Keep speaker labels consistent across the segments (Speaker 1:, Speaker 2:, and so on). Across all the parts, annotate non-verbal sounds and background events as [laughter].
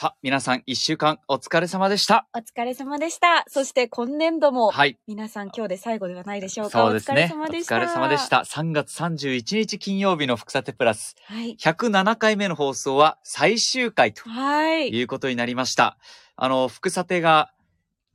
Speaker 1: さあ、皆さん一週間お疲れ様でした。
Speaker 2: お疲れ様でした。そして今年度も、
Speaker 1: はい。
Speaker 2: 皆さん今日で最後ではないでしょうか。
Speaker 1: そうですね。
Speaker 2: お疲れ様でした。
Speaker 1: お疲れ様でし。た。3月31日金曜日の福さてプラス
Speaker 2: はい。
Speaker 1: 107回目の放送は最終回と
Speaker 2: はい。
Speaker 1: いうことになりました。あの、福さてが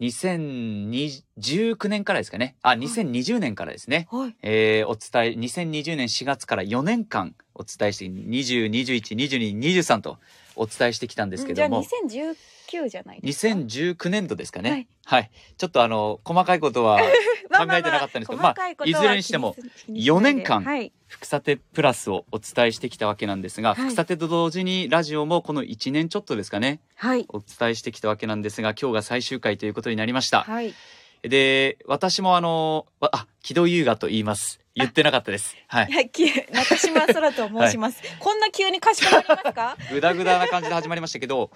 Speaker 1: 2019年からですかね。あ、2020年からですね。
Speaker 2: はい。
Speaker 1: えーお伝え、2020年4月から4年間お伝えして、20、21、22、23とお伝えしてきたんですけ
Speaker 2: じゃあ
Speaker 1: ども、
Speaker 2: 2019じゃないですか
Speaker 1: ？2019年度ですかね。
Speaker 2: はい
Speaker 1: はい。ちょっとあの、細かいことは [laughs]
Speaker 2: まあ
Speaker 1: 考えてなかったんですけどまあ
Speaker 2: 細かことはい
Speaker 1: ずれにしても
Speaker 2: 気にす気にしないで
Speaker 1: 4年間
Speaker 2: はい。
Speaker 1: 福さてプラスをお伝えしてきたわけなんですが、
Speaker 2: はい
Speaker 1: 福さてと同時にラジオもこの1年ちょっとですかね、
Speaker 2: はい。
Speaker 1: お伝えしてきたわけなんですが、今日が最終回ということになりました。
Speaker 2: はい。
Speaker 1: で、私もあの、わあ、木戸優雅と言います。言ってなかったです。はい。
Speaker 2: はい。き中島空と申します。こんな急にかしこまりますか？
Speaker 1: ぐだぐだな感じで始まりましたけど、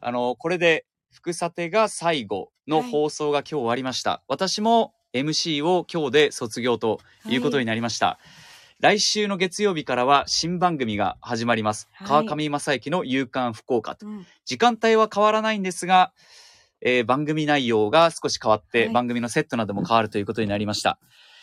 Speaker 1: あの、これで、福さてが最後の放送が今日終わりました。私も MC を今日で卒業ということになりました。来週の月曜日からは新番組が始まります。
Speaker 2: はい
Speaker 1: 川上正幸の夕刊福岡と。
Speaker 2: うん
Speaker 1: 時間帯は変わらないんですが、えー番組内容が少し変わって、
Speaker 2: はい
Speaker 1: 番組のセットなども変わるということになりました。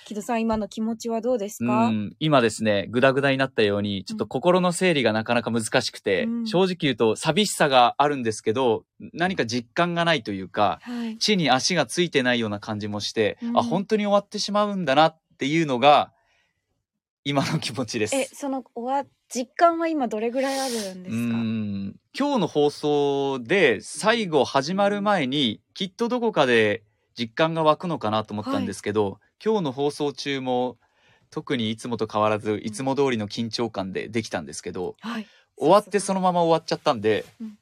Speaker 2: 木戸さん、今の気持ちはどうです
Speaker 1: う
Speaker 2: か
Speaker 1: ん、今ですね、ぐだぐだになったように、ちょっと心の整理がなかなか難しくて、
Speaker 2: うん。
Speaker 1: 正直言うと寂しさがあるんですけど、何か実感がないというか、
Speaker 2: はい。
Speaker 1: 地に足がついてないような感じもして、
Speaker 2: うん。
Speaker 1: あ、本当に終わってしまうんだなっていうのが、今の気持ちです。
Speaker 2: え、その、終わ、実感は今どれぐらいあるんで
Speaker 1: う
Speaker 2: すか？
Speaker 1: ん。今日の放送で最後始まる前にきっとどこかで実感が湧くのかなと思ったんですけど、今日の放送中も特にいつもと変わらずいつも通りの緊張感でできたんですけど、
Speaker 2: はい。
Speaker 1: 終わってそのまま終わっちゃったんで、
Speaker 2: うん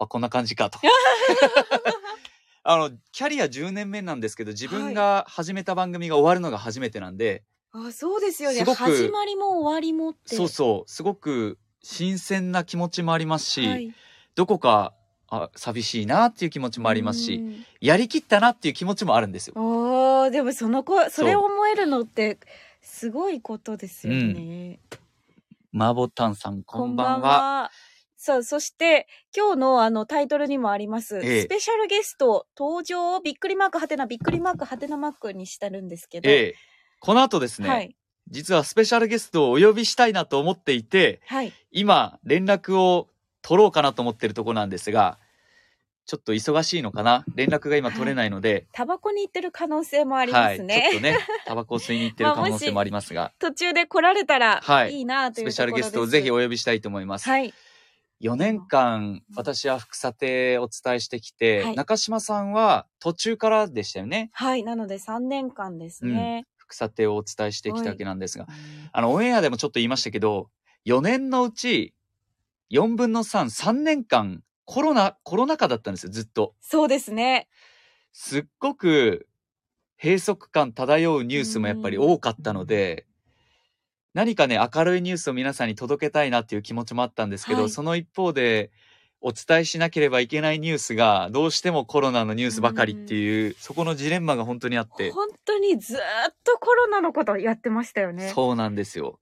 Speaker 1: あこんな感じかと。[laughs] あのキャリア10年目なんですけど自分が始めた番組が終わるのが初めてなんで、
Speaker 2: あ、そうですよね。始まりも終わりもって。
Speaker 1: そうそうすごく新鮮な気持ちもありますし、
Speaker 2: はい。
Speaker 1: どこかあ寂しいなっていう気持ちもありますし、
Speaker 2: うん。
Speaker 1: やりきったなっていう気持ちもあるんですよ。
Speaker 2: おーでもその子それを思えるのってすごいことですよね。
Speaker 1: マーボタンさんこんばんは。
Speaker 2: さあそして今日のあのタイトルにもあります、
Speaker 1: ええ。
Speaker 2: スペシャルゲスト登場をびっくりマークはてなびっくりマークはてなマークにしてるんですけど、
Speaker 1: ええ。この後ですね、
Speaker 2: はい。
Speaker 1: 実はスペシャルゲストをお呼びしたいなと思っていて、
Speaker 2: はい。
Speaker 1: 今連絡を取ろうかなと思ってるとこなんですが、ちょっと忙しいのかな？連絡が今取れないので、[laughs]
Speaker 2: タバコに行ってる可能性もありま
Speaker 1: はい、ちょ
Speaker 2: すね。
Speaker 1: っとね、タバコを吸いに行ってる可能性もありますが、
Speaker 2: 途中で来られたら
Speaker 1: はい
Speaker 2: いいなと
Speaker 1: スペ
Speaker 2: いうところです。
Speaker 1: シャルゲストをぜひお呼びしたいと思います。
Speaker 2: はい
Speaker 1: 4年間私は副査定お伝えしてきて、
Speaker 2: はい
Speaker 1: 中島さんは途中からでしたよね？
Speaker 2: はいなので3年間ですね。
Speaker 1: 副査定をお伝えしてきたわけなんですが、あの、オンエアでもちょっと言いましたけど、4年のうち4分の3、3年間コロナ、コロナ禍だったんですよ、ずっと。
Speaker 2: そうですね。
Speaker 1: すっごく閉塞感漂うニュースもやっぱり多かったので、何かね、明るいニュースを皆さんに届けたいなっていう気持ちもあったんですけど、
Speaker 2: はい
Speaker 1: その一方で、お伝えしなければいけないニュースが、どうしてもコロナのニュースばかりっていう、そこのジレンマが本当にあって、
Speaker 2: 本当にずーっとコロナのことやってましたよね。
Speaker 1: そうなんですよ。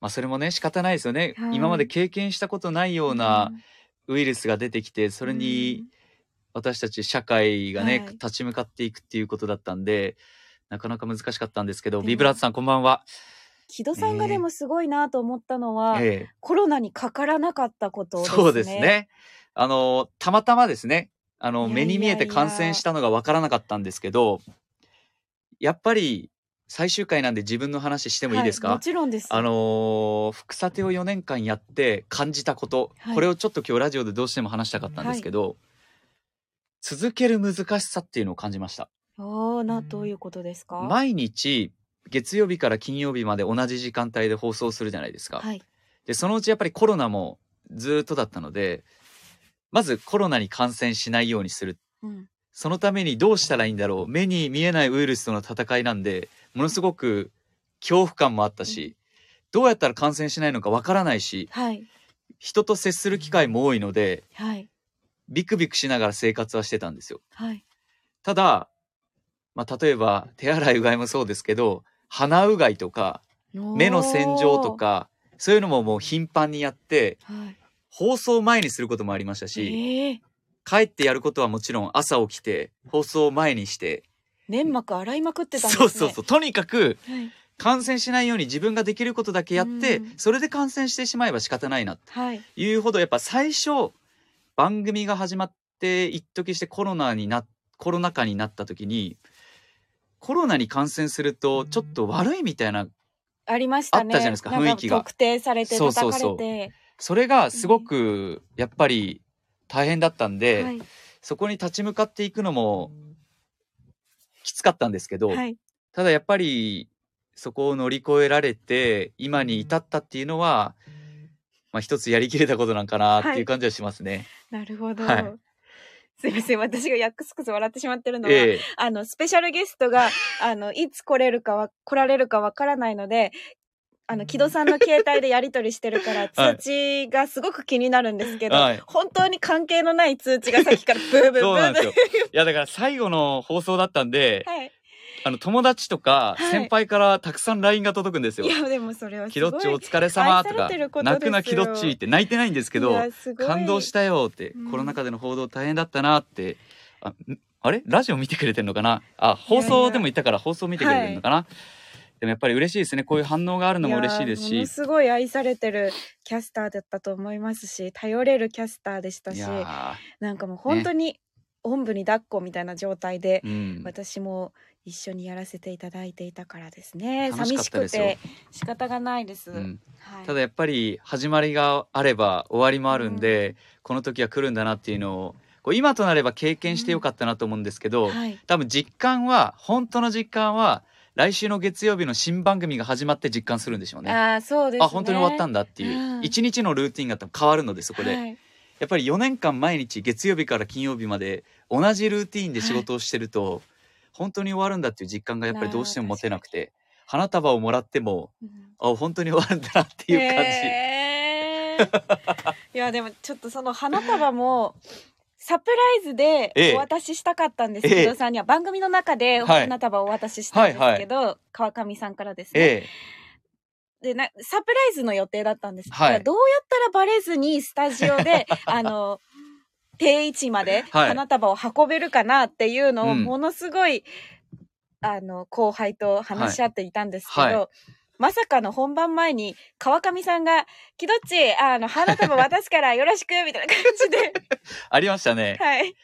Speaker 1: まあそれもね、仕方ないですよね。
Speaker 2: はい
Speaker 1: 今まで経験したことないようなウイルスが出てきて、それに私たち社会がね、
Speaker 2: はい
Speaker 1: 立ち向かっていくっていうことだったんで、なかなか難しかったんですけど、
Speaker 2: でも
Speaker 1: ビブラートさんこんばんは。
Speaker 2: 木戸さんがでもすごいなと思ったのは、
Speaker 1: え
Speaker 2: コロナにかからなかったこと
Speaker 1: え
Speaker 2: ですね。
Speaker 1: そうです。ね。あの、たまたまですね、あの、
Speaker 2: いやいやいや
Speaker 1: 目に見えて感染したのがわからなかったんですけど、やっぱり最終回なんで自分の話してもいいですか、
Speaker 2: はいもちろんです。
Speaker 1: あのー副査定を4年間やって感じたこと、
Speaker 2: はい
Speaker 1: これをちょっと今日ラジオでどうしても話したかったんですけど、続ける難しさっていうのを感じました。
Speaker 2: おーなどういうことですか？
Speaker 1: 毎日月曜日から金曜日まで同じ時間帯で放送するじゃないですか。
Speaker 2: はい。
Speaker 1: でそのうちやっぱりコロナもずーっとだったのでまずコロナに感染しないようにする
Speaker 2: うん。
Speaker 1: そのためにどうしたらいいんだろう。目に見えないウイルスとの戦いなんでものすごく恐怖感もあったし、どうやったら感染しないのかわからないし
Speaker 2: はい。
Speaker 1: 人と接する機会も多いので
Speaker 2: はい。
Speaker 1: ビクビクしながら生活はしてたんですよ。
Speaker 2: はい。
Speaker 1: ただ、まあ、例えば手洗いうがいもそうですけど鼻うがいとか目の洗浄と、かそういうのももう頻繁にやって
Speaker 2: はい。
Speaker 1: 放送前にすることもありましたし、
Speaker 2: ええ
Speaker 1: 帰ってやることはもちろん朝起きて放送を前にして
Speaker 2: 粘膜洗いまくってたんですね。
Speaker 1: そうそうそう。とにかく
Speaker 2: はい。
Speaker 1: 感染しないように自分ができることだけやって、
Speaker 2: うん。
Speaker 1: それで感染してしまえば仕方ないなと。
Speaker 2: はい。
Speaker 1: いうほどやっぱ最初番組が始まって一時してコロナになコロナ禍になった時にコロナに感染するとちょっと悪いみたいな
Speaker 2: ありましたね。
Speaker 1: あったじゃないですか雰囲気が。
Speaker 2: 特定されて
Speaker 1: そうそうそう。それがすごくやっぱり大変だったんで、
Speaker 2: はい。
Speaker 1: そこに立ち向かっていくのもきつかったんですけど、
Speaker 2: はい。
Speaker 1: ただやっぱりそこを乗り越えられて今に至ったっていうのは、まあ、一つやりきれたことなんかなっていう感じはしますね。
Speaker 2: なるほど、
Speaker 1: はい。
Speaker 2: すいません。私がヤックスクス笑ってしまってるのは、
Speaker 1: ええ。
Speaker 2: あのスペシャルゲストがあのいつ来れるかは来られるかわからないのであの木戸さんの携帯でやり取りしてるから [laughs]
Speaker 1: はい。
Speaker 2: 通知がすごく気になるんですけど、
Speaker 1: はい。
Speaker 2: 本当に関係のない通知がさっきからブーブー [laughs] ブ
Speaker 1: そうなんですよ。いやだから最後の放送だったんで、
Speaker 2: はい、
Speaker 1: あの友達とか
Speaker 2: はい。
Speaker 1: 先輩からたくさん LINE が届くんですよ。
Speaker 2: いやでもそれはす
Speaker 1: キドッチお疲れ様と
Speaker 2: 愛さ
Speaker 1: か
Speaker 2: れてることですよ。
Speaker 1: 泣くなキドッチって泣いてないんですけ
Speaker 2: い
Speaker 1: ど
Speaker 2: やすごい。
Speaker 1: 感動したよって、
Speaker 2: うん。
Speaker 1: コロナ禍での報道大変だったなってあんあれ？ラジオ見てくれてんのかな？あ放送でも言ったから放送見てくれてるのかな？でもやっぱり嬉しいですね。こういう反応があるのも嬉しいですし。
Speaker 2: やものすごい愛されてるキャスターだったと思いますし頼れるキャスターでしたしなんかもう本当におんぶに抱っこみたいな状態で、
Speaker 1: ーうん。
Speaker 2: 私も一緒にやらせていただいていたからですね。寂しく
Speaker 1: かったですよ。
Speaker 2: て仕方がないです、
Speaker 1: うん。
Speaker 2: はい、
Speaker 1: ただやっぱり始まりがあれば終わりもあるんで、この時は来るんだなっていうのをこう今となれば経験してよかったなと思うんですけど、
Speaker 2: はい、
Speaker 1: 多分実感は本当の実感は来週の月曜日の新番組が始まって実感するんでしょうね。
Speaker 2: ああそうですね。
Speaker 1: あ本当に終わったんだっていう。
Speaker 2: うん。
Speaker 1: 一、日のルーティンが変わるのでそこで、
Speaker 2: はい。
Speaker 1: やっぱり4年間毎日月曜日から金曜日まで同じルーティンで仕事をしてると、本当に終わるんだっていう実感がやっぱりどうしても持てなくて花束をもらっても
Speaker 2: うん。
Speaker 1: あ本当に終わるんだなっていう感じ。
Speaker 2: へー。いやでもちょっとその花束もサプライズで
Speaker 1: ええ。
Speaker 2: お渡ししたかったんです、
Speaker 1: ええ。
Speaker 2: 木戸さんには番組の中で
Speaker 1: はい。
Speaker 2: 花束をお渡ししたんですけど、川上さんからですね、
Speaker 1: え
Speaker 2: でなサプライズの予定だったんです、
Speaker 1: はい。
Speaker 2: どうやったらバレずにスタジオで [laughs] あの定位置まで
Speaker 1: はい。
Speaker 2: 花束を運べるかなっていうのを
Speaker 1: うん。
Speaker 2: ものすごい、あの後輩と話し合っていたんですけど、
Speaker 1: はい。は
Speaker 2: まさかの本番前に川上さんが「キドッチあの花束渡すからよろしく」みたいな感じで、[laughs]
Speaker 1: ありましたね。
Speaker 2: はい、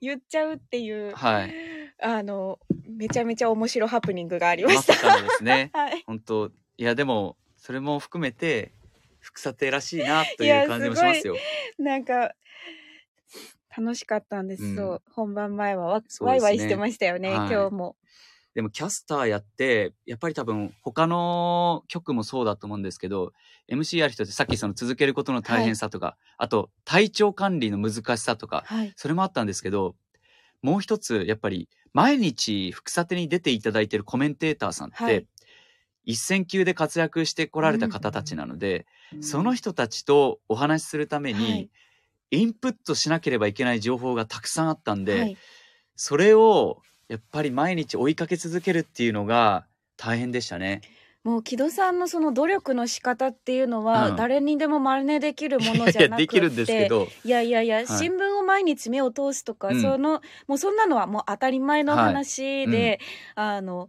Speaker 2: 言っちゃうっていう、
Speaker 1: はい。
Speaker 2: あのめちゃめちゃ面白ハプニングがありま
Speaker 1: ま
Speaker 2: した。
Speaker 1: さかのですね。[laughs]
Speaker 2: はい。
Speaker 1: 本当いやでもそれも含めて福さてらしいなと
Speaker 2: い
Speaker 1: う感じもしますよ。
Speaker 2: なんか楽しかったんです、
Speaker 1: うん。
Speaker 2: そう。本番前はわ、
Speaker 1: そうですね。
Speaker 2: ワイワイしてましたよね、
Speaker 1: はい。
Speaker 2: 今日も
Speaker 1: でもキャスターやってやっぱり多分他の局もそうだと思うんですけど MC やる人ってさっきその続けることの大変さとか、あと体調管理の難しさとか
Speaker 2: はい。
Speaker 1: それもあったんですけどもう一つやっぱり毎日福さてに出ていただいてるコメンテーターさんって、
Speaker 2: はい。
Speaker 1: 一線級で活躍してこられた方たちなので、その人たちとお話しするために、
Speaker 2: はい。
Speaker 1: インプットしなければいけない情報がたくさんあったんで、
Speaker 2: はい。
Speaker 1: それをやっぱり毎日追いかけ続けるっていうのが大変でしたね。
Speaker 2: もう木戸さんのその努力の仕方っていうのは、
Speaker 1: うん。
Speaker 2: 誰にでも真似できるものじゃなくて。
Speaker 1: できるんですけど、
Speaker 2: いやいやいや、
Speaker 1: い。
Speaker 2: 新聞を毎日目を通すとか、
Speaker 1: うん。
Speaker 2: そのもうそんなのはもう当たり前の話で、あの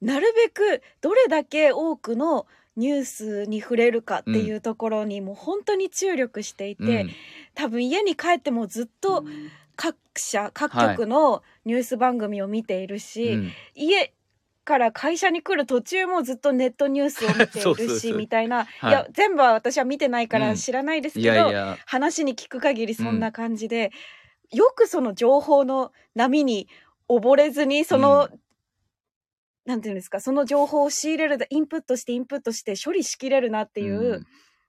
Speaker 2: なるべくどれだけ多くのニュースに触れるかっていうところにもう本当に注力していて、
Speaker 1: うん。
Speaker 2: 多分家に帰ってもずっと各社各局のニュース番組を見ているし、
Speaker 1: うん。
Speaker 2: 家から会社に来る途中もずっとネットニュースを見てい [laughs]
Speaker 1: そう
Speaker 2: るしみたいな、
Speaker 1: はい。
Speaker 2: いや全部は私は見てないか
Speaker 1: うん
Speaker 2: ら知らないです
Speaker 1: い
Speaker 2: けど、
Speaker 1: やいや。
Speaker 2: 話に聞く限りそんな感じで、よくその情報の波に溺れずにその、なんていうんですかその情報を仕入れるインプットしてインプットして処理しきれるなっていう、
Speaker 1: うん。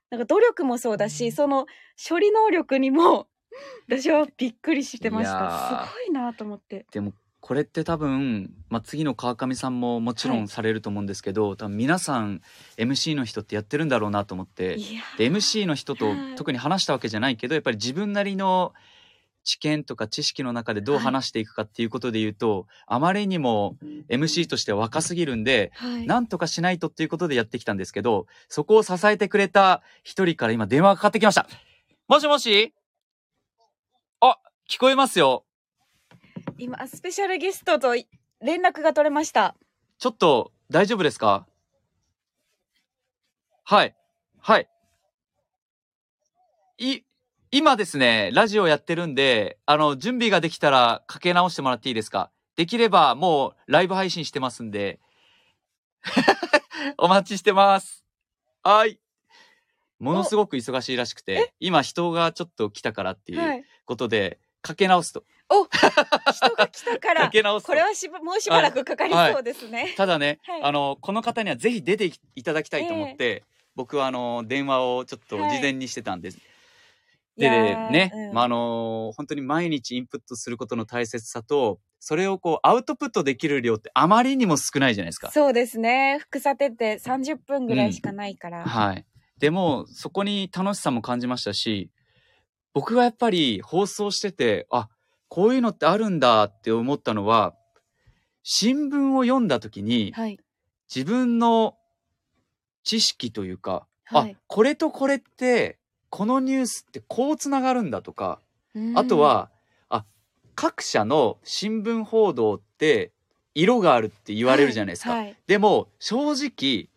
Speaker 2: なんか努力もそうだしその処理能力にも [laughs] 私はびっくりしてまし
Speaker 1: いや
Speaker 2: た
Speaker 1: ー。
Speaker 2: すごいなと思って。
Speaker 1: でもこれって多分、まあ、次の川上さんももちろ
Speaker 2: はい。
Speaker 1: んされると思うんですけど、多分皆さん MC の人ってやってるんだろうなと思って。
Speaker 2: いや
Speaker 1: で MC の人と
Speaker 2: はい。
Speaker 1: 特に話したわけじゃないけどやっぱり自分なりの知見とか知識の中でどう
Speaker 2: はい。
Speaker 1: 話していくかっていうことで言うと、あまりにも MC としては若すぎるんで、
Speaker 2: はい。
Speaker 1: なんとかしないとっていうことでやってきたんですけど、そこを支えてくれた一人から今電話がかかってきました。もしもし？あ、聞こえますよ。
Speaker 2: 今スペシャルゲストと連絡が取れました
Speaker 1: ちょっと大丈夫ですか？はい。はい。い、今ですね、ラジオやってるんで、あの、準備ができたらかけ直してもらっていいですか？できればもうライブ配信してますんで。[laughs] お待ちしてます。はい。ものすごく忙しいらしくて、今人がちょっと来たからっていう
Speaker 2: はい
Speaker 1: ことで、かけ直すと。
Speaker 2: 人が来たか [laughs]
Speaker 1: からけ直すと。
Speaker 2: これはしばもうしばらくかかりそうですね、
Speaker 1: ただね、
Speaker 2: はい。
Speaker 1: あのこの方にはぜひ出ていただきたいと思って、僕はあの電話をちょっと事前にしてたんです。で
Speaker 2: い。やー
Speaker 1: ね、
Speaker 2: うん。
Speaker 1: まああの本当に毎日インプットすることの大切さとそれをこうアウトプットできる量ってあまりにも少ないじゃないですか。
Speaker 2: そうですね。副査定って30分ぐらいしかないから、
Speaker 1: はい。でもそこに楽しさも感じましたし僕がやっぱり放送しててあこういうのってあるんだって思ったのは新聞を読んだ時に、
Speaker 2: はい。
Speaker 1: 自分の知識というか、
Speaker 2: はい。
Speaker 1: あこれとこれってこのニュースってこうつながるんだとか、
Speaker 2: うん。
Speaker 1: あとはあ各社の新聞報道って色があるって言われるじゃないですか。
Speaker 2: はい。
Speaker 1: でも正直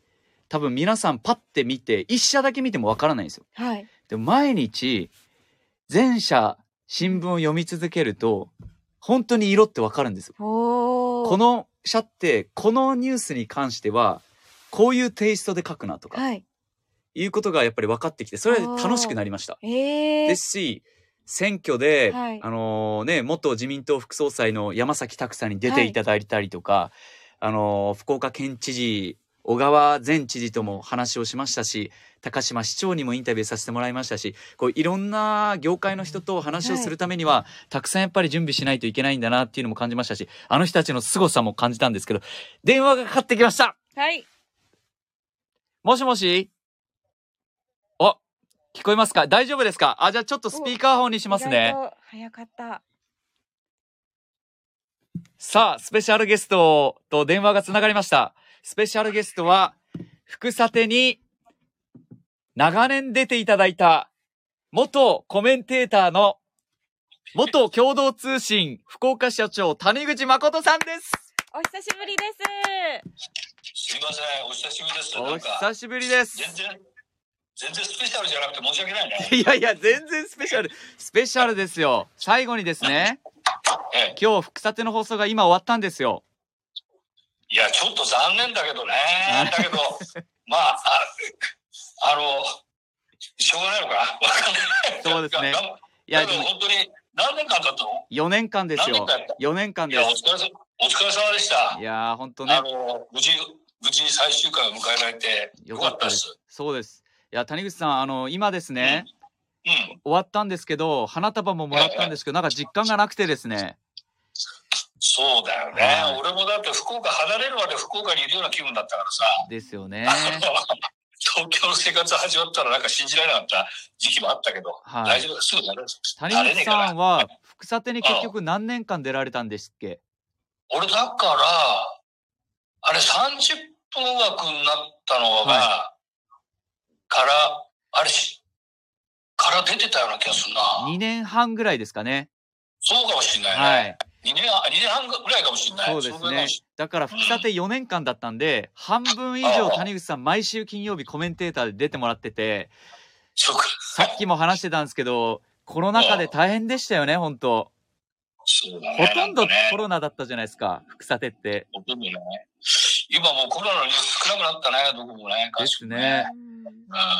Speaker 1: 多分皆さんパッて見て一社だけ見てもわからないんですよ。
Speaker 2: はい。
Speaker 1: でも毎日全社新聞を読み続けると本当に色ってわかるんですよ。この社ってこのニュースに関してはこういうテイストで書くなとか
Speaker 2: はい。
Speaker 1: いうことがやっぱり分かってきてそれで楽しくなりました。
Speaker 2: えー、
Speaker 1: ですし選挙で、
Speaker 2: はい。
Speaker 1: あのね元自民党副総裁の山崎拓さんに出てい。ただいたりとか、あの福岡県知事小川前知事とも話をしましたし高島市長にもインタビューさせてもらいましたしこういろんな業界の人と話をするためには、たくさんやっぱり準備しないといけないんだなっていうのも感じましたしあの人たちの凄さも感じたんですけど電話がかかってきました。
Speaker 2: はい。
Speaker 1: もしもし？あ聞こえますか？大丈夫ですか？あじゃあちょっとスピーカーフォンにしますね。
Speaker 2: 早かった。
Speaker 1: さあ、スペシャルゲストと電話がつながりました。スペシャルゲストは、福さてに長年出ていただいた、元コメンテーターの、元共同通信福岡社長谷口誠さんです。
Speaker 2: お久しぶりです
Speaker 3: すいませんお久しぶりです
Speaker 1: お久しぶりです。
Speaker 3: 全然全然スペシャルじゃなくて申し訳ないね [laughs]
Speaker 1: いやいや、全然スペシャル、スペシャルですよ。最後にですね、
Speaker 3: ええ
Speaker 1: 今日福さての放送が今終わったんですよ。
Speaker 3: いやちょっと残念だけどね。[laughs] だけどまあああのしょうがないのかな？わかんない。
Speaker 1: そうですね。
Speaker 3: が
Speaker 1: いや、でも
Speaker 3: 本当に何年間だったの
Speaker 1: ？4年間ですよ。
Speaker 3: 何年間やった
Speaker 1: ？4年間
Speaker 3: いやお
Speaker 1: です。
Speaker 3: 疲れさお疲れ様でした。
Speaker 1: いやー、ほんとね。
Speaker 3: あ。の無事無事に最終回を迎えられてよかったです。
Speaker 1: そうです。いや、谷口さん、あの、今ですね、
Speaker 3: うん。
Speaker 1: 終わったんですけど、花束ももらったんですけど、なんか実感がなくてですね。
Speaker 3: そうだよね、
Speaker 1: はい。
Speaker 3: 俺もだって福岡離れるまで福岡にいるような気分だったからさ。
Speaker 1: ですよね。[laughs]
Speaker 3: 東京の生活始まったらなんか信じられなかった時期もあったけど、
Speaker 1: はい。
Speaker 3: 大丈夫だすぐなる。
Speaker 1: 谷口さんは、福さてに結局何年間出られたんですっけ？
Speaker 3: 俺だからあれ30分枠になったのが、
Speaker 1: は
Speaker 3: からあれしから出てたような気がするな
Speaker 1: ?2 年半ぐらいですかね。
Speaker 3: そうかもしれないね、
Speaker 1: はい。
Speaker 3: 2, 年あ二年半ぐらいかもしれない。
Speaker 1: そうですね。だから、福さて4年間だったんで、半分以上谷口さん毎週金曜日コメンテーターで出てもらってて、さっきも話してたんですけど、コロナ禍で大変でしたよね、本当。
Speaker 3: そうだね
Speaker 1: ほとんどコロナだったじゃないですか、福さてって。
Speaker 3: ほとんどね。今もうコロナのニュース少なくなったねどこもね
Speaker 1: ですね。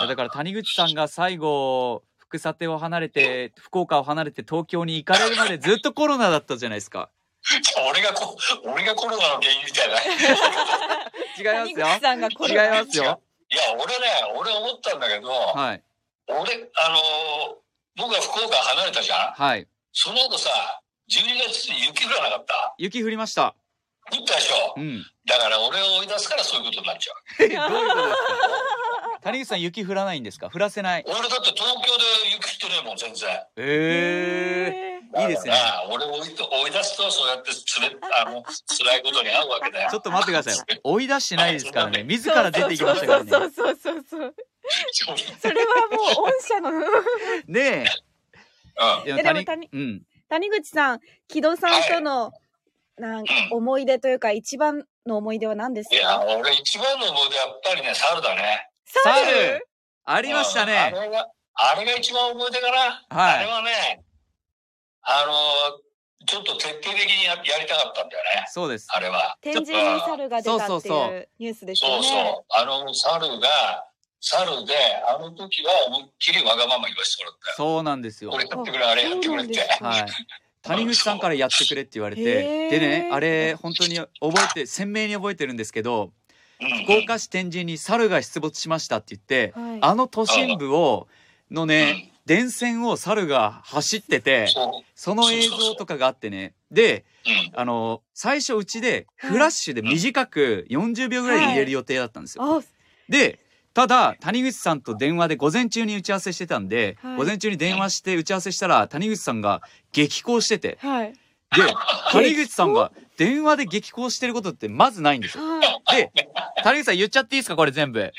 Speaker 1: だから谷口さんが最後福さてを離れて福岡を離れて東京に行かれるまでずっとコロナだったじゃないですか。[laughs]
Speaker 3: 俺がこ俺がコロナの原因みたいな。
Speaker 1: 違いますよ。
Speaker 2: 谷口さんが
Speaker 1: 違い
Speaker 2: ナ
Speaker 1: ますよ。
Speaker 3: いや俺ね俺思ったんだけど、
Speaker 1: はい。
Speaker 3: 俺あのー僕が福岡離れたじゃん。
Speaker 1: はい。
Speaker 3: その後さ12月に雪降らなかった。
Speaker 1: 雪降りました。
Speaker 3: 降ったでしょ。
Speaker 1: うん。
Speaker 3: だから俺を追い出すからそういうことになっちゃう。
Speaker 1: え [laughs] どういうことですか？谷口さん雪降らないんですか？降らせない。
Speaker 3: 俺だって東京で雪降ってねえもん、全然。
Speaker 1: ええいいですね
Speaker 3: 俺を追いと追い出すとそうやってつれあの辛いことに遭うわけだよ。
Speaker 1: ちょっと待ってください。[laughs] 追い出してないですからね。[laughs] 自ら出ていきましたからね。
Speaker 2: そうそうそうそうそうそれはもう御社の
Speaker 1: ねえ。
Speaker 3: うん。
Speaker 2: でも谷
Speaker 1: うん。
Speaker 2: 谷口さん木戸さんとの、なんか思い出というか一番の思い出は何です
Speaker 3: いや、
Speaker 2: か
Speaker 3: 俺一番の思い出やっぱりね、猿だね。
Speaker 1: 猿ありました
Speaker 3: うんあ
Speaker 1: ね。
Speaker 3: れが、あれが一番思い出かな。
Speaker 1: はい
Speaker 3: あれはね、あの、ちょっと徹底的にややりたかったんだよね。
Speaker 1: そうです。
Speaker 3: あれは。
Speaker 2: 天神に猿が出たって
Speaker 1: そうそうそ
Speaker 2: いうニュースですよ
Speaker 3: そう
Speaker 2: ね
Speaker 3: そう。あの猿が、猿で、あの時は思いっきりわがまま言わせてもらったよ。
Speaker 1: そうなんですよ
Speaker 3: こ。れやってくれ、あれやってくれって。
Speaker 1: はい。谷口さんからやってくれって言われて、でね、あれ本当に覚えて鮮明に覚えてるんですけど、
Speaker 3: うん
Speaker 1: 福岡市天神に猿が出没しましたって言って、
Speaker 2: はい。
Speaker 1: あの都心部をのね、電線を猿が走ってて、
Speaker 3: そ
Speaker 1: の映像とかがあってね、で、
Speaker 3: うん。
Speaker 1: あの、最初うちでフラッシュで短く40秒ぐらいで入れる予定だったんですよ。
Speaker 2: あ
Speaker 1: で、ただ、谷口さんと電話で午前中に打ち合わせしてたんで、
Speaker 2: はい。
Speaker 1: 午前中に電話して打ち合わせしたら、谷口さんが激高してて、
Speaker 2: はい
Speaker 1: で、[laughs] 谷口さんが電話で激高してることってまずないんですよ。
Speaker 2: はい
Speaker 1: で、谷口さん言っちゃっていいですかこれ全部。で、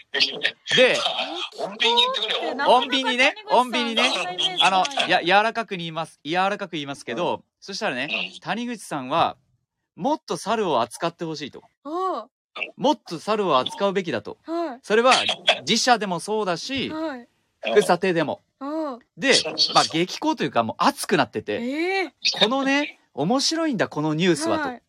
Speaker 3: 穏便に言ってくれよ。
Speaker 2: な
Speaker 1: 穏便にね穏便にねあの、や、柔らかく言います。柔らかく言いますけど、そしたらね、
Speaker 3: うん
Speaker 1: 谷口さんは、もっと猿を扱ってほしいと。
Speaker 2: あ
Speaker 1: もっと猿を扱うべきだと。
Speaker 2: はい
Speaker 1: それは、自社でもそうだし、
Speaker 2: はい
Speaker 1: 福さてでも。
Speaker 2: あ
Speaker 1: でまあ、激高というか、もう熱くなってて、
Speaker 2: ええ
Speaker 1: このね、面白いんだ、このニュースはと。
Speaker 2: はい。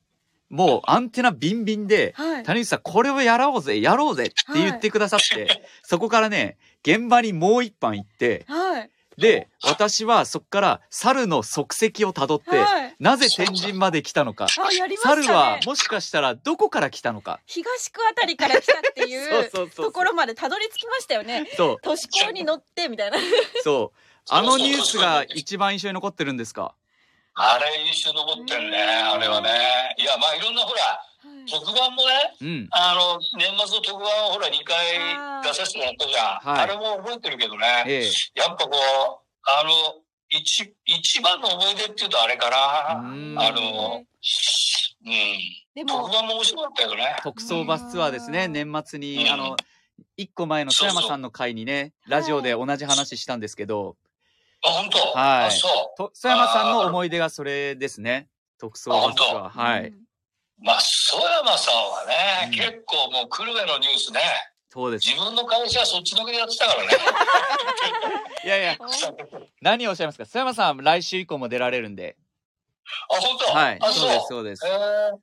Speaker 1: もう、アンテナビンビンで、
Speaker 2: はい。
Speaker 1: 谷口さん、これをやろうぜ、やろうぜって言ってくださって、そこからね、現場にもう一班行って、
Speaker 2: はい。
Speaker 1: で、私はそこから猿の足跡をたどって、
Speaker 2: はい。
Speaker 1: なぜ天神まで来たのか、
Speaker 2: たね。
Speaker 1: 猿はもしかしたらどこから来たのか。
Speaker 2: 東区あたりから来たってい
Speaker 1: う [laughs]
Speaker 2: ところまでたどり着きましたよね。
Speaker 1: そう、
Speaker 2: 都市高に乗ってみたいな。
Speaker 1: そう。あのニュースが一番印象に残ってるんですか？
Speaker 3: あれ印象残ってるね、あれはね。いや、まあいろんなほら、特番もね、
Speaker 1: うん。
Speaker 3: あの、年末の特番をほら2回出させてもらったじゃん。
Speaker 1: はい
Speaker 3: あれも覚えてるけどね。
Speaker 1: ええ。
Speaker 3: やっぱこう、あの、一、一番の思い出っていうとあれかな。
Speaker 1: うん
Speaker 3: あの、うん。
Speaker 2: でも
Speaker 3: 特番も面白かったよね。
Speaker 1: 特捜バスツアーですね、
Speaker 2: うん
Speaker 1: 年末に、
Speaker 3: うん
Speaker 1: あの、一個前の曽山さんの会にね、ラジオで同じ話したんですけど、
Speaker 3: あ、本当？
Speaker 1: はい
Speaker 3: あ、そう。
Speaker 1: と曽山さんの思い出がそれですね。特捜バスツアー。はい。
Speaker 3: まあ、曽山さんはね、
Speaker 1: うん
Speaker 3: 結構もう久留米のニュースね、
Speaker 1: そうです。
Speaker 3: 自分の会社はそっちのけでやってたからね。
Speaker 1: いやいや、[laughs] 何をおっしゃいますか？曽山さん、来週以降も出られるんで。
Speaker 3: あ、本当？
Speaker 1: はい。
Speaker 3: あ、
Speaker 1: そうです、そうです
Speaker 3: え。ー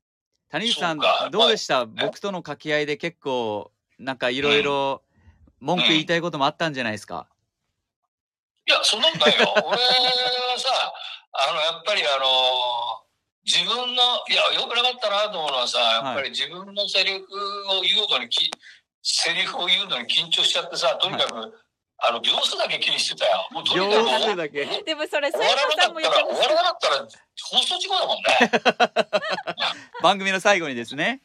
Speaker 1: 谷口さん
Speaker 3: そうか、
Speaker 1: どうでした？僕との掛け合いで結構、なんかいろいろ文句言いたいこともあったんじゃないですか？
Speaker 3: いや、そんなんないよ。[laughs] 俺はさ、あの、やっぱりあの、自分の、いや、良くなかったなと思うのはさ、やっぱり自分のセリフを言うのにき、セリフを言うのに緊張しちゃってさ、とにかく、あの、秒数だけ気にしてたよ。もうとにかく
Speaker 1: 秒数だけ。
Speaker 2: でもそれ
Speaker 3: 終わらなかったら、
Speaker 2: さんも言ってま
Speaker 3: 終わらなかったら、放送事故だもんね。[laughs]
Speaker 1: 番組の最後にですね。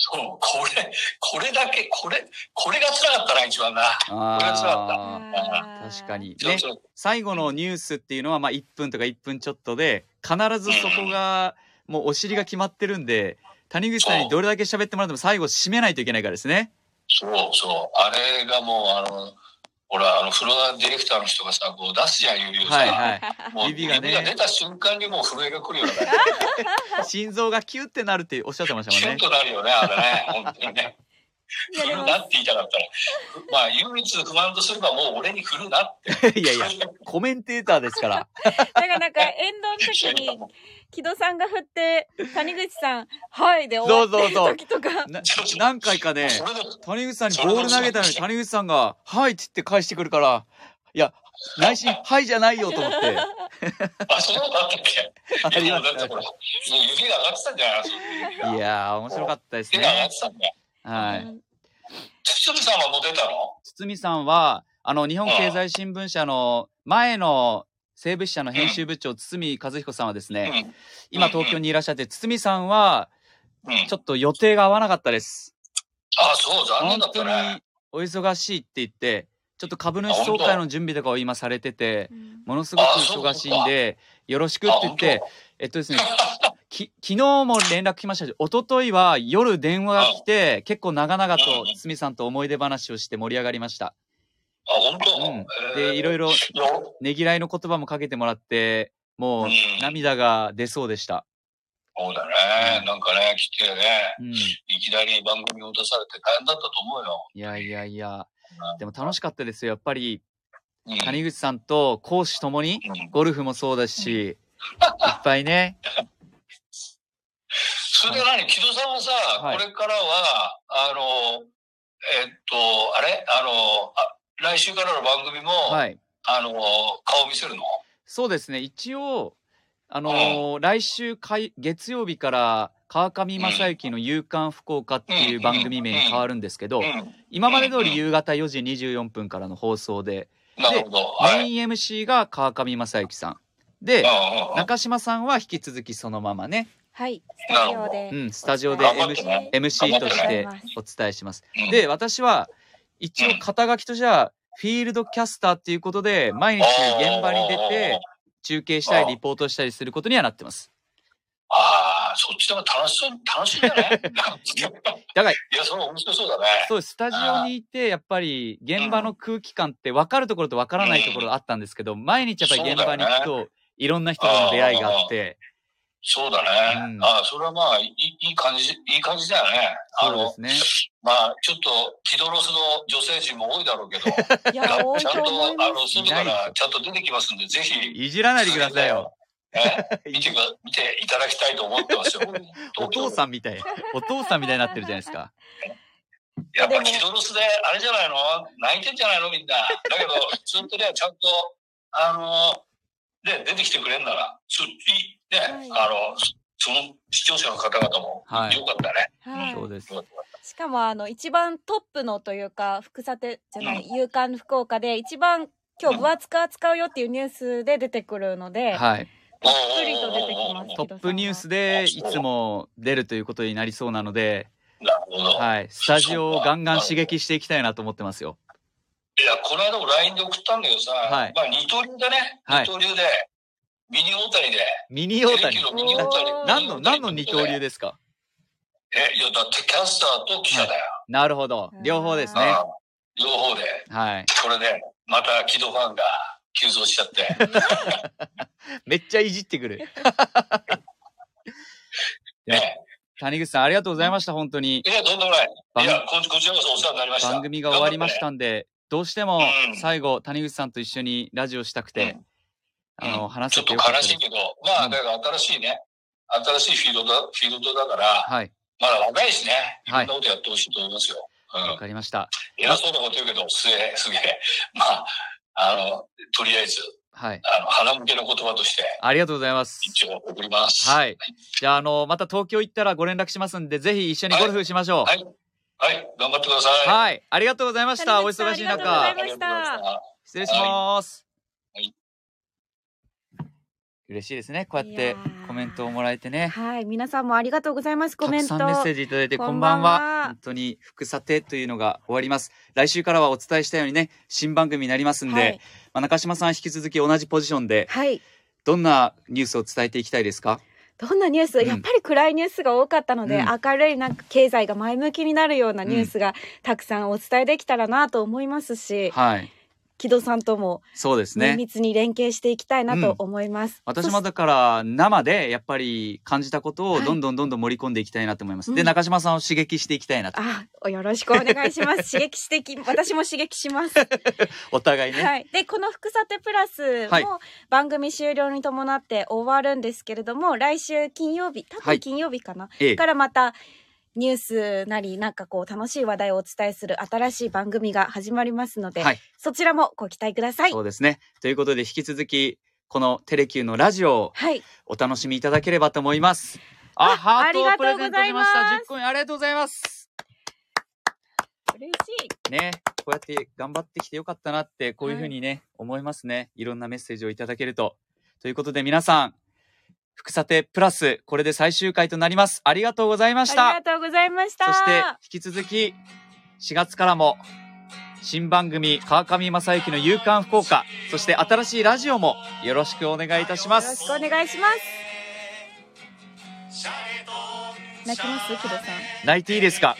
Speaker 3: そう、これ、これだけ、これ、これが辛かったな、一番な。これが辛かった。
Speaker 1: 確かに。ね。最後のニュースっていうのは、まあ1分とか1分ちょっとで、必ずそこが、もうお尻が決まってるんで、谷口さんにどれだけ喋ってもらっても最後締めないといけないからですね。
Speaker 3: そうそう。あれがもう、あの、ほら、あの、フロアディレクターの人がさ、こう出すじゃん、指をさ。
Speaker 1: はいはい。
Speaker 3: もう
Speaker 1: 指がね
Speaker 3: 指が出た瞬間にもう震えが来るよね。[laughs]
Speaker 1: 心臓がキュッてなるっておっしゃってましたもんね。
Speaker 3: となるよね、あれね。本当にね。振るなって言いたかったら。まあ、唯一不満とすればもう俺に振るなって。[laughs]
Speaker 1: いやいや、コメンテーターですから。[laughs]
Speaker 2: だからなんかエンドの時に木戸さんが振って谷口さん「はい」で終わってる時とか。
Speaker 1: な何回かね、谷口さんにボール投げたのに谷口さんが、はいって言って返してくるから、いや、内心、はいじゃないよと思って。[laughs]
Speaker 3: あ、そんなことあったっけ？
Speaker 1: ありました
Speaker 3: いやもう指が上がってたんじゃないの？
Speaker 1: いやー、面白かったです
Speaker 3: 手が上がっ
Speaker 1: ね。はい。
Speaker 3: 堤さんはもう出たの？
Speaker 1: 堤さんは、あの、日本経済新聞社の前の西武支社の編集部長、堤和彦さんはですね、
Speaker 3: うん。
Speaker 1: 今東京にいらっしゃって、堤さんは、
Speaker 3: うん。
Speaker 1: ちょっと予定が合わなかったです。
Speaker 3: あ、そう、残念
Speaker 1: 本当
Speaker 3: だったね。
Speaker 1: にお忙しいって言って、ちょっと株主総会の準備とかを今されてて、ものすごく忙しいんで、よろしくって言って、えっとですね、き昨日も連絡来ましたし、一昨日は夜電話が来て、結構長々と
Speaker 3: うん。
Speaker 1: 堤さんと思い出話をして盛り上がりました。
Speaker 3: あ、本当？
Speaker 1: うん。
Speaker 3: えー。
Speaker 1: で、いろいろ
Speaker 3: よ
Speaker 1: ねぎらいの言葉もかけてもらって、もう
Speaker 3: うん。
Speaker 1: 涙が出そうでした。
Speaker 3: そうだね。なんかね、来てね、
Speaker 1: うん。
Speaker 3: いきなり番組を出されて大変だったと思うよ。
Speaker 1: いやいやいや、でも楽しかったですよ。やっぱり、
Speaker 3: うん。
Speaker 1: 谷口さんと講師ともに、
Speaker 3: うん。
Speaker 1: ゴルフもそうだし、いっぱいね、[laughs]
Speaker 3: それで何？木戸さんはさ、
Speaker 1: はい。
Speaker 3: これからは、あの、えっと、あれ？あのあ、来週からの番組も、
Speaker 1: はい。
Speaker 3: あの、顔見せるの？
Speaker 1: そうですね、一応、あのー来週かい月曜日から川上正幸の夕刊福岡っていう番組名に変わるんですけど、
Speaker 3: うん。
Speaker 1: 今まで通り夕方4時24分からの放送で、
Speaker 3: なるほど。はい。
Speaker 1: メイン MC が川上正幸さん。で、
Speaker 3: うんうん
Speaker 1: 中島さんは引き続きそのままね、
Speaker 2: はい、スタジオで。
Speaker 1: うん、スタジオで MC,
Speaker 3: ね
Speaker 1: MC としてお伝えします。
Speaker 3: うん
Speaker 1: で、私は一応肩書きとしては、フィールドキャスターっていうことで、毎日現場に出て、中継したり、リポートしたりすることにはなってます。
Speaker 3: ああ、そっちの方が楽しそう、楽しいんじゃない？[laughs]
Speaker 1: だから、
Speaker 3: いや、それ面白そうだね。
Speaker 1: そうです。スタジオにいて、やっぱり現場の空気感って分かるところと分からないところがあったんですけど、毎日やっぱり現場に行くと、いろんな人との出会いがあって、
Speaker 3: そうだね。
Speaker 1: うん
Speaker 3: ああ、それはまあ、いいいい感じ、いい感じだよね。あの
Speaker 1: そうで、すね。
Speaker 3: まあ、ちょっと、キドロスの女性陣も多いだろうけど、[laughs] ちゃんと、あの。外からちゃんと出てきますんで、ぜひ、
Speaker 1: いじらないでくださいよ。
Speaker 3: え見てく見ていただきたいと思ってますよ。[laughs]
Speaker 1: お父さんみたい。お父さんみたいになってるじゃないですか。
Speaker 3: やっぱキドロスで、あれじゃないの？泣いてんじゃないの？みんな。だけど、ずっとね、ちゃんと、あの、ね、出てきてくれんなら、すいね、
Speaker 2: はい
Speaker 3: あの、その視聴者の方々も、
Speaker 1: はい
Speaker 3: よかったね。
Speaker 2: はい
Speaker 1: そうです。
Speaker 2: しかもあの一番トップのというか福さてじゃない夕刊福岡で一番今日分厚く扱うよっていうニュースで出てくるので、
Speaker 1: はい。
Speaker 2: たっぷりと出てきます
Speaker 1: トップニュースでいつも出るということになりそうなので、
Speaker 3: なるほど。
Speaker 1: はい。スタジオをガンガン刺激していきたいなと思ってますよ。
Speaker 3: いや、この間も LINE で送ったんだけどさ、
Speaker 1: はい
Speaker 3: まあ二刀流だね。
Speaker 1: はい
Speaker 3: 二刀流で、ミニ大谷で、
Speaker 1: ミニ大谷？何の、何の二刀流
Speaker 3: で
Speaker 1: ですか？
Speaker 3: え、いや、だってキャスターと記者だよ。
Speaker 1: なるほど。両方ですね。
Speaker 3: 両方で。
Speaker 1: はい。
Speaker 3: これで、また木戸ファンが急増しちゃって。[laughs]
Speaker 1: めっちゃいじってくる。[laughs]
Speaker 3: ね。
Speaker 1: 谷口さん、ありがとうございました、本当に。
Speaker 3: いや、とんでもない。
Speaker 1: 番
Speaker 3: いや、ここちらこそお世話になりました。
Speaker 1: 番組が終わりましたんで、どうしても
Speaker 3: うん
Speaker 1: 最後、谷口さんと一緒にラジオしたくて、あの、話せ
Speaker 3: ちょってと
Speaker 1: よかったです
Speaker 3: 悲しい。けど、まあ、
Speaker 1: うん
Speaker 3: だから新しいね、新しいフィールドだ、フィールドだから、
Speaker 1: はい。
Speaker 3: まだ若いしね、いろ
Speaker 1: はい
Speaker 3: んなことやってほしいと思いますよ。
Speaker 1: わ
Speaker 3: うん。
Speaker 1: かりました。
Speaker 3: 偉そうなこと言うけど、すげえ、すげえ。まあ、あの、とりあえず、
Speaker 1: はい。
Speaker 3: あの、鼻向けの言葉として、
Speaker 1: ありがとうございます。
Speaker 3: 一応送ります。
Speaker 1: はい。じゃあ、あの、また東京行ったらご連絡しますんで、ぜひ一緒にゴルフしましょう。
Speaker 3: はい。はい。頑張ってください。
Speaker 1: はい。ありがとうございました。お忙しい中。失礼します。
Speaker 3: はい
Speaker 1: 嬉しいですね。こうやってコメントをもらえてね。
Speaker 2: はい皆さんもありがとうございますコメント
Speaker 1: たくさんメッセージいただいて、
Speaker 2: こんばんは。
Speaker 1: 本当に、福さてというのが終わります。来週からはお伝えしたようにね、新番組になりますんで、
Speaker 2: はい
Speaker 1: まあ、中島さん引き続き同じポジションで、
Speaker 2: はい
Speaker 1: どんなニュースを伝えていきたいですか？
Speaker 2: どんなニュース、
Speaker 1: うん
Speaker 2: やっぱり暗いニュースが多かったので、
Speaker 1: うん
Speaker 2: 明るいなんか経済が前向きになるようなニュースがたくさんお伝えできたらなと思いますし、
Speaker 1: はい。
Speaker 2: 木戸さんとも
Speaker 1: そうですね。
Speaker 2: 綿密に連携していきたいなと思います。
Speaker 1: 私もだから生でやっぱり感じたことを
Speaker 2: はい
Speaker 1: どんどんどんどん盛り込んでいきたいなと思います。
Speaker 2: うん
Speaker 1: で、中島さんを刺激していきたいなと。
Speaker 2: あ、およろしくお願いします。[laughs] 刺激してき、私も刺激します。[laughs]
Speaker 1: お互いね。
Speaker 2: はい。で、この福さてプラス
Speaker 1: はい
Speaker 2: も番組終了に伴って終わるんですけれども、来週金曜日、多
Speaker 1: はい
Speaker 2: 分金曜日かな、
Speaker 1: ええ
Speaker 2: からまたニュースなり、なんかこう楽しい話題をお伝えする新しい番組が始まりますので、
Speaker 1: はい。
Speaker 2: そちらもご期待ください。
Speaker 1: そうですね。ということで引き続き、このテレキューのラジオを
Speaker 2: はい。
Speaker 1: お楽しみいただければと思います。あ、
Speaker 2: あ
Speaker 1: ハートをプレゼントしました。
Speaker 2: ありがとうございます
Speaker 1: 10個円ありがとうございます。
Speaker 2: 嬉しい。
Speaker 1: ね、こうやって頑張ってきてよかったなって、こういうふうにね、思いますね。いろんなメッセージをいただけると。ということで皆さん、福さてプラス、これで最終回となります。ありがとうございました。
Speaker 2: ありがとうございました。
Speaker 1: そして、引き続き、4月からも、新番組、川上正幸の夕刊福岡、そして新しいラジオもよろしくお願いいたします
Speaker 2: よろし。くお願いします。泣きます？工藤さん。
Speaker 1: 泣いていいですか？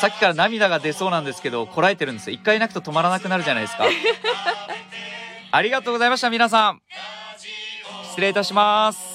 Speaker 1: さっきから涙が出そうなんですけど、こらえてるんですよ。一回泣くと止まらなくなるじゃないですか。[laughs] ありがとうございました、皆さん。失礼いたします。